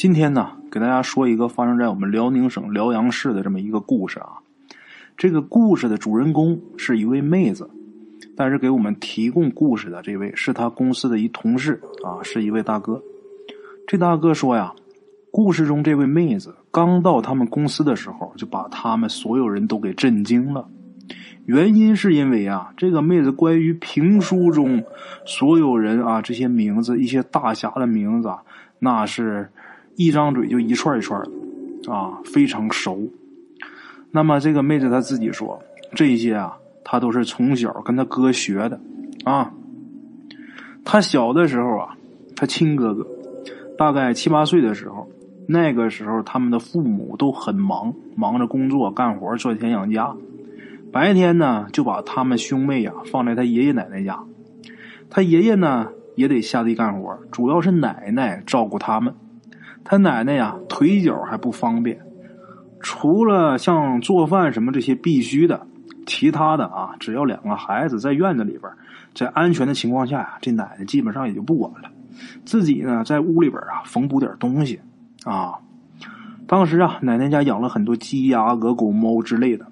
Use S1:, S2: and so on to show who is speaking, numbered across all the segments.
S1: 今天呢，给大家说一个发生在我们辽宁省辽阳市的这么一个故事啊。这个故事的主人公是一位妹子，但是给我们提供故事的这位是他公司的一同事啊，是一位大哥。这大哥说呀，故事中这位妹子刚到他们公司的时候，就把他们所有人都给震惊了。原因是因为啊，这个妹子关于评书中所有人啊这些名字，一些大侠的名字啊，那是。一张嘴就一串一串的，啊，非常熟。那么这个妹子她自己说，这些啊，她都是从小跟她哥学的，啊。她小的时候啊，她亲哥哥大概七八岁的时候，那个时候他们的父母都很忙，忙着工作干活赚钱养家，白天呢就把他们兄妹呀放在他爷爷奶奶家，他爷爷呢也得下地干活，主要是奶奶照顾他们。他奶奶呀，腿脚还不方便，除了像做饭什么这些必须的，其他的啊，只要两个孩子在院子里边，在安全的情况下呀，这奶奶基本上也就不管了。自己呢，在屋里边啊，缝补点东西啊。当时啊，奶奶家养了很多鸡鸭鹅狗猫之类的，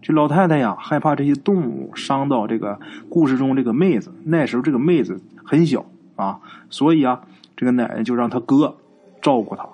S1: 这老太太呀，害怕这些动物伤到这个故事中这个妹子。那时候这个妹子很小啊，所以啊，这个奶奶就让他哥。照顾他，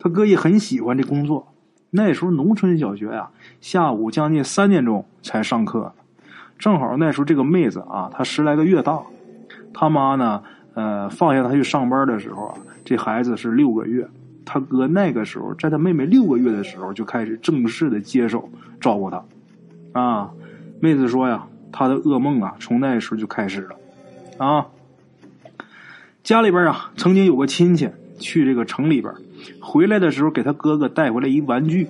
S1: 他哥也很喜欢这工作。那时候农村小学呀，下午将近三点钟才上课，正好那时候这个妹子啊，她十来个月大，他妈呢，呃，放下她去上班的时候啊，这孩子是六个月。他哥那个时候，在他妹妹六个月的时候就开始正式的接手照顾她。啊，妹子说呀，她的噩梦啊，从那时候就开始了。啊，家里边啊，曾经有个亲戚。去这个城里边，回来的时候给他哥哥带回来一玩具，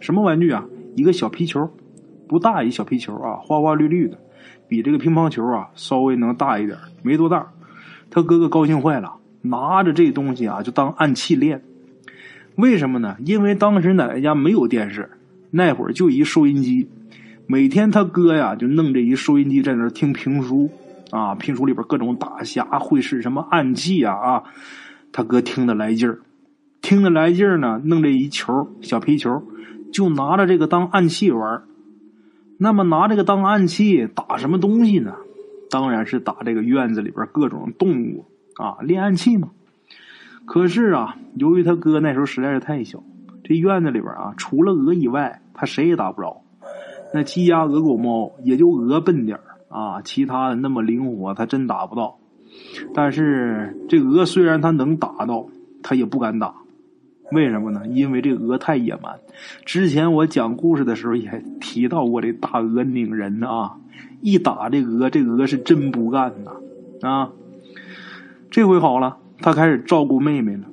S1: 什么玩具啊？一个小皮球，不大一小皮球啊，花花绿绿的，比这个乒乓球啊稍微能大一点，没多大。他哥哥高兴坏了，拿着这东西啊就当暗器练。为什么呢？因为当时奶奶家没有电视，那会儿就一收音机，每天他哥呀就弄这一收音机在那听评书啊，评书里边各种大侠会使什么暗器啊啊。他哥听得来劲儿，听得来劲儿呢，弄这一球小皮球，就拿着这个当暗器玩那么拿这个当暗器打什么东西呢？当然是打这个院子里边各种动物啊，练暗器嘛。可是啊，由于他哥那时候实在是太小，这院子里边啊，除了鹅以外，他谁也打不着。那鸡鸭鹅狗猫也就鹅笨点啊，其他的那么灵活，他真打不到。但是这鹅虽然它能打到，它也不敢打，为什么呢？因为这鹅太野蛮。之前我讲故事的时候也提到过，这大鹅拧人啊，一打这鹅，这鹅是真不干呐啊！这回好了，他开始照顾妹妹了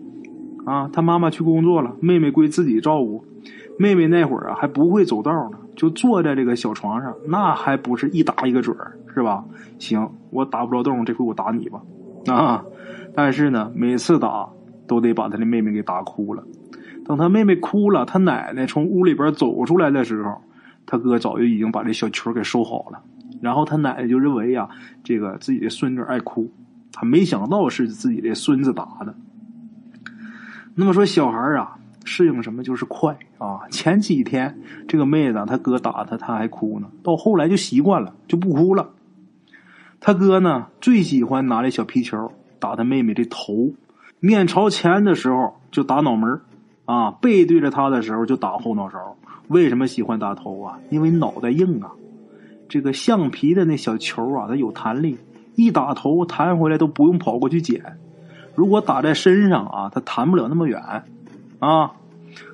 S1: 啊。他妈妈去工作了，妹妹归自己照顾。妹妹那会儿啊还不会走道呢，就坐在这个小床上，那还不是一打一个准儿，是吧？行，我打不着洞，这回我打你吧，啊！但是呢，每次打都得把他的妹妹给打哭了。等他妹妹哭了，他奶奶从屋里边走出来的时候，他哥早就已经把这小球给收好了。然后他奶奶就认为呀，这个自己的孙女爱哭，他没想到是自己的孙子打的。那么说，小孩啊。适应什么就是快啊！前几天这个妹子，她哥打她，她还哭呢。到后来就习惯了，就不哭了。他哥呢，最喜欢拿这小皮球打他妹妹的头，面朝前的时候就打脑门啊，背对着他的时候就打后脑勺。为什么喜欢打头啊？因为脑袋硬啊。这个橡皮的那小球啊，它有弹力，一打头弹回来都不用跑过去捡。如果打在身上啊，它弹不了那么远。啊，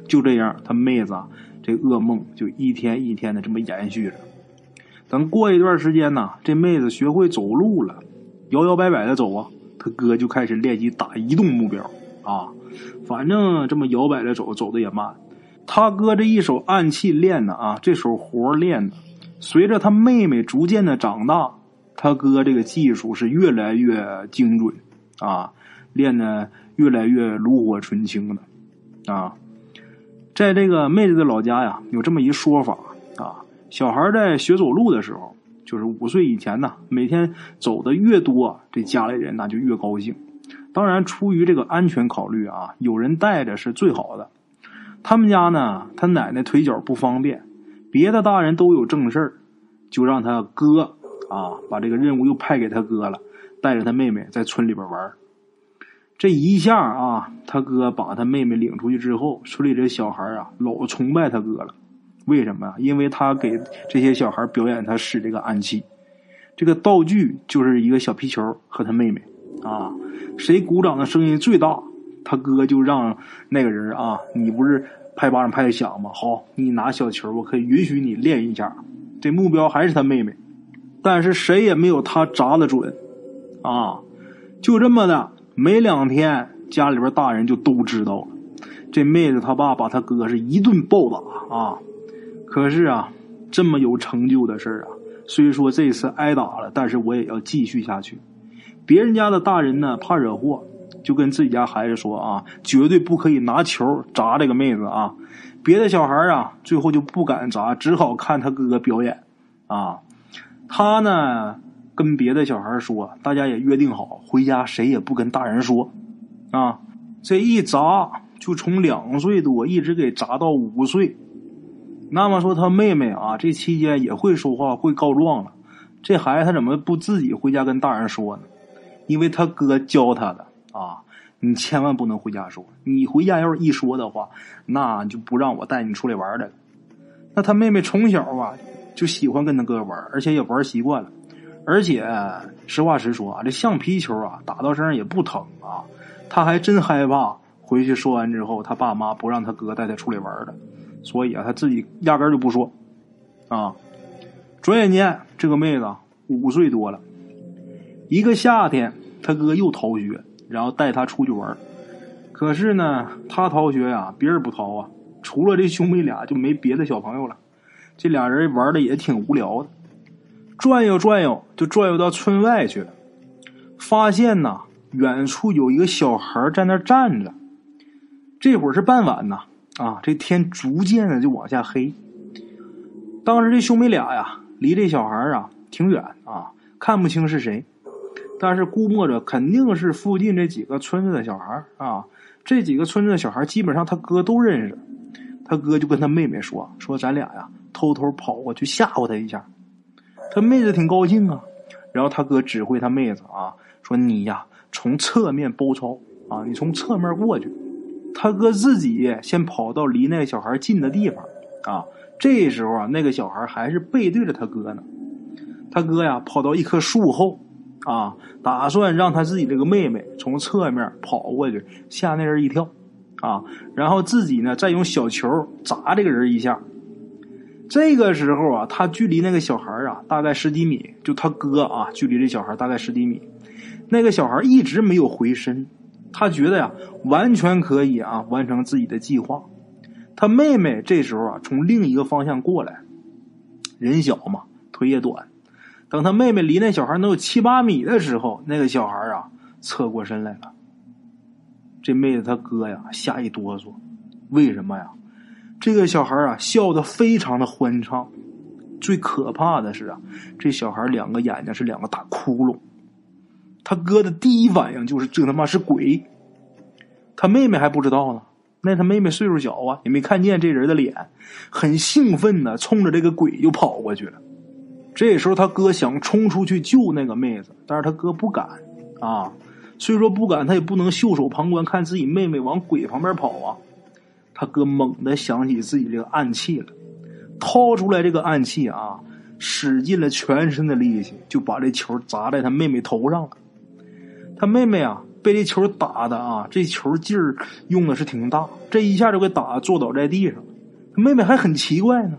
S1: 就这样，他妹子这噩梦就一天一天的这么延续着。等过一段时间呢，这妹子学会走路了，摇摇摆摆的走啊，他哥就开始练习打移动目标啊。反正这么摇摆着走，走的也慢。他哥这一手暗器练的啊，这手活练的，随着他妹妹逐渐的长大，他哥这个技术是越来越精准啊，练的越来越炉火纯青的。啊，在这个妹子的老家呀，有这么一说法啊，小孩在学走路的时候，就是五岁以前呢，每天走的越多，这家里人那就越高兴。当然，出于这个安全考虑啊，有人带着是最好的。他们家呢，他奶奶腿脚不方便，别的大人都有正事儿，就让他哥啊把这个任务又派给他哥了，带着他妹妹在村里边玩。这一下啊，他哥把他妹妹领出去之后，村里这小孩啊老崇拜他哥了。为什么呀？因为他给这些小孩表演他使这个暗器，这个道具就是一个小皮球和他妹妹啊。谁鼓掌的声音最大，他哥就让那个人啊，你不是拍巴掌拍的响吗？好，你拿小球，我可以允许你练一下。这目标还是他妹妹，但是谁也没有他砸的准啊。就这么的，没两天，家里边大人就都知道了。这妹子他爸把他哥是一顿暴打啊。可是啊，这么有成就的事啊，虽说这次挨打了，但是我也要继续下去。别人家的大人呢，怕惹祸，就跟自己家孩子说啊，绝对不可以拿球砸这个妹子啊。别的小孩啊，最后就不敢砸，只好看他哥哥表演啊。他呢，跟别的小孩说，大家也约定好，回家谁也不跟大人说啊。这一砸就从两岁多一直给砸到五岁。那么说他妹妹啊，这期间也会说话，会告状了。这孩子他怎么不自己回家跟大人说呢？因为他哥教他的啊，你千万不能回家说。你回家要是一说的话，那就不让我带你出来玩了。那他妹妹从小啊就喜欢跟他哥玩，而且也玩习惯了。而且实话实说啊，这橡皮球啊打到身上也不疼啊。他还真害怕回去说完之后，他爸妈不让他哥带他出来玩了，所以啊他自己压根就不说啊。转眼间，这个妹子五岁多了。一个夏天，他哥又逃学，然后带他出去玩。可是呢，他逃学呀，别人不逃啊。除了这兄妹俩，就没别的小朋友了。这俩人玩的也挺无聊的，转悠转悠，就转悠到村外去了。发现呐，远处有一个小孩在那站着。这会儿是傍晚呐，啊，这天逐渐的就往下黑。当时这兄妹俩呀，离这小孩啊挺远啊，看不清是谁。但是估摸着肯定是附近这几个村子的小孩啊，这几个村子的小孩基本上他哥都认识，他哥就跟他妹妹说：“说咱俩呀偷偷跑过去吓唬他一下。”他妹子挺高兴啊，然后他哥指挥他妹子啊说：“你呀从侧面包抄啊，你从侧面过去。”他哥自己先跑到离那个小孩近的地方啊，这时候啊那个小孩还是背对着他哥呢，他哥呀跑到一棵树后。啊，打算让他自己这个妹妹从侧面跑过去，吓那人一跳，啊，然后自己呢再用小球砸这个人一下。这个时候啊，他距离那个小孩啊大概十几米，就他哥啊距离这小孩大概十几米。那个小孩一直没有回身，他觉得呀完全可以啊完成自己的计划。他妹妹这时候啊从另一个方向过来，人小嘛，腿也短。等他妹妹离那小孩能有七八米的时候，那个小孩啊侧过身来了。这妹子他哥呀吓一哆嗦，为什么呀？这个小孩啊笑得非常的欢畅。最可怕的是啊，这小孩两个眼睛是两个大窟窿。他哥的第一反应就是这他妈是鬼。他妹妹还不知道呢，那他妹妹岁数小啊，也没看见这人的脸，很兴奋的冲着这个鬼就跑过去了。这时候他哥想冲出去救那个妹子，但是他哥不敢啊。虽说不敢，他也不能袖手旁观，看自己妹妹往鬼旁边跑啊。他哥猛地想起自己这个暗器了，掏出来这个暗器啊，使尽了全身的力气，就把这球砸在他妹妹头上了。他妹妹啊，被这球打的啊，这球劲儿用的是挺大，这一下就给打坐倒在地上。他妹妹还很奇怪呢。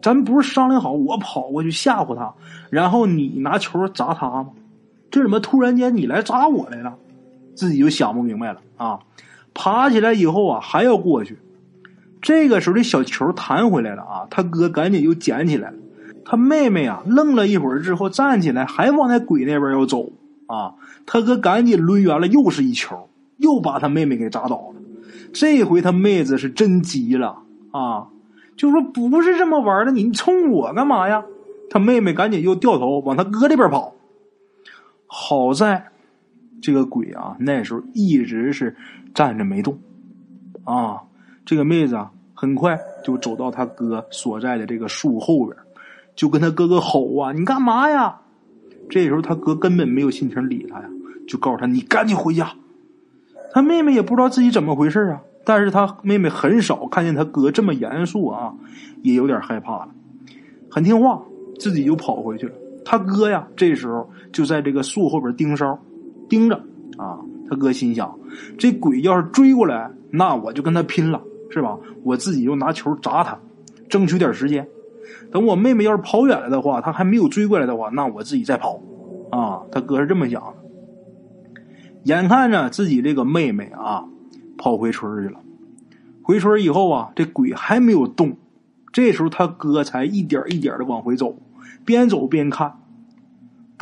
S1: 咱不是商量好，我跑过去吓唬他，然后你拿球砸他吗？这怎么突然间你来砸我来了？自己就想不明白了啊！爬起来以后啊，还要过去。这个时候，这小球弹回来了啊，他哥赶紧又捡起来了。他妹妹啊，愣了一会儿之后站起来，还往那鬼那边要走啊。他哥赶紧抡圆了，又是一球，又把他妹妹给砸倒了。这回他妹子是真急了啊！就说不是这么玩的，你冲我干嘛呀？他妹妹赶紧又掉头往他哥这边跑。好在这个鬼啊，那时候一直是站着没动。啊，这个妹子啊，很快就走到他哥所在的这个树后边，就跟他哥哥吼啊：“你干嘛呀？”这时候他哥根本没有心情理他呀，就告诉他：“你赶紧回家。”他妹妹也不知道自己怎么回事啊，但是他妹妹很少看见他哥这么严肃啊，也有点害怕了，很听话，自己就跑回去了。他哥呀，这时候就在这个树后边盯梢，盯着啊。他哥心想：这鬼要是追过来，那我就跟他拼了，是吧？我自己就拿球砸他，争取点时间。等我妹妹要是跑远了的话，他还没有追过来的话，那我自己再跑。啊，他哥是这么想的。眼看着自己这个妹妹啊，跑回村去了。回村以后啊，这鬼还没有动。这时候他哥才一点一点的往回走，边走边看。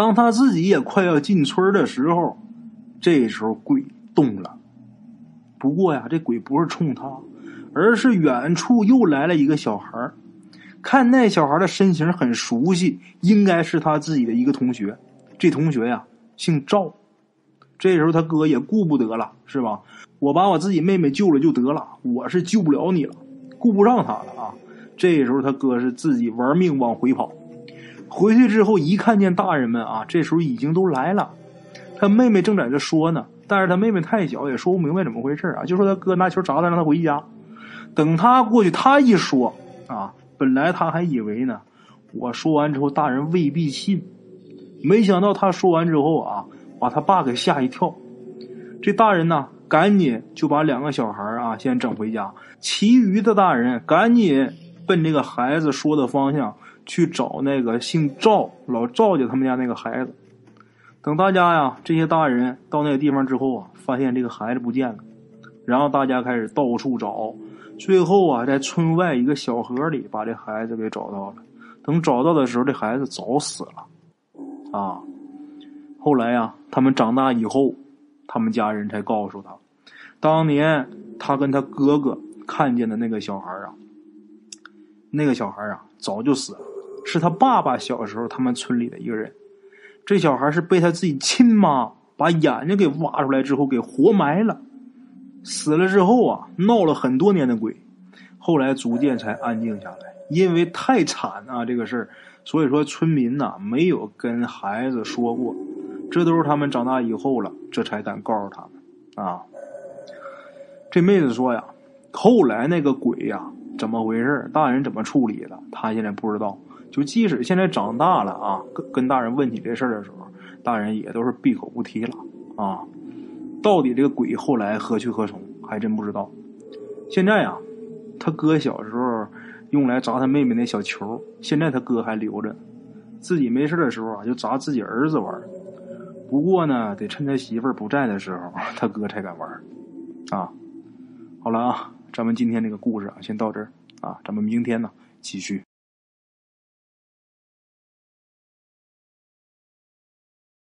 S1: 当他自己也快要进村的时候，这时候鬼动了。不过呀，这鬼不是冲他，而是远处又来了一个小孩看那小孩的身形很熟悉，应该是他自己的一个同学。这同学呀，姓赵。这时候他哥也顾不得了，是吧？我把我自己妹妹救了就得了，我是救不了你了，顾不上他了啊！这时候他哥是自己玩命往回跑。回去之后一看见大人们啊，这时候已经都来了。他妹妹正在这说呢，但是他妹妹太小，也说不明白怎么回事啊，就说他哥拿球砸他，让他回家。等他过去，他一说啊，本来他还以为呢，我说完之后大人未必信，没想到他说完之后啊。把他爸给吓一跳，这大人呢，赶紧就把两个小孩啊先整回家，其余的大人赶紧奔这个孩子说的方向去找那个姓赵老赵家他们家那个孩子。等大家呀这些大人到那个地方之后啊，发现这个孩子不见了，然后大家开始到处找，最后啊在村外一个小河里把这孩子给找到了。等找到的时候，这孩子早死了，啊。后来呀，他们长大以后，他们家人才告诉他，当年他跟他哥哥看见的那个小孩啊，那个小孩啊早就死了，是他爸爸小时候他们村里的一个人。这小孩是被他自己亲妈把眼睛给挖出来之后给活埋了，死了之后啊，闹了很多年的鬼，后来逐渐才安静下来。因为太惨啊这个事儿，所以说村民呐没有跟孩子说过。这都是他们长大以后了，这才敢告诉他们啊。这妹子说呀，后来那个鬼呀，怎么回事？大人怎么处理的？他现在不知道。就即使现在长大了啊，跟跟大人问起这事儿的时候，大人也都是闭口不提了啊。到底这个鬼后来何去何从，还真不知道。现在呀，他哥小时候用来砸他妹妹那小球，现在他哥还留着。自己没事的时候啊，就砸自己儿子玩。不过呢，得趁他媳妇儿不在的时候，他哥才敢玩啊。好了啊，咱们今天这个故事啊，先到这儿啊，咱们明天呢继续。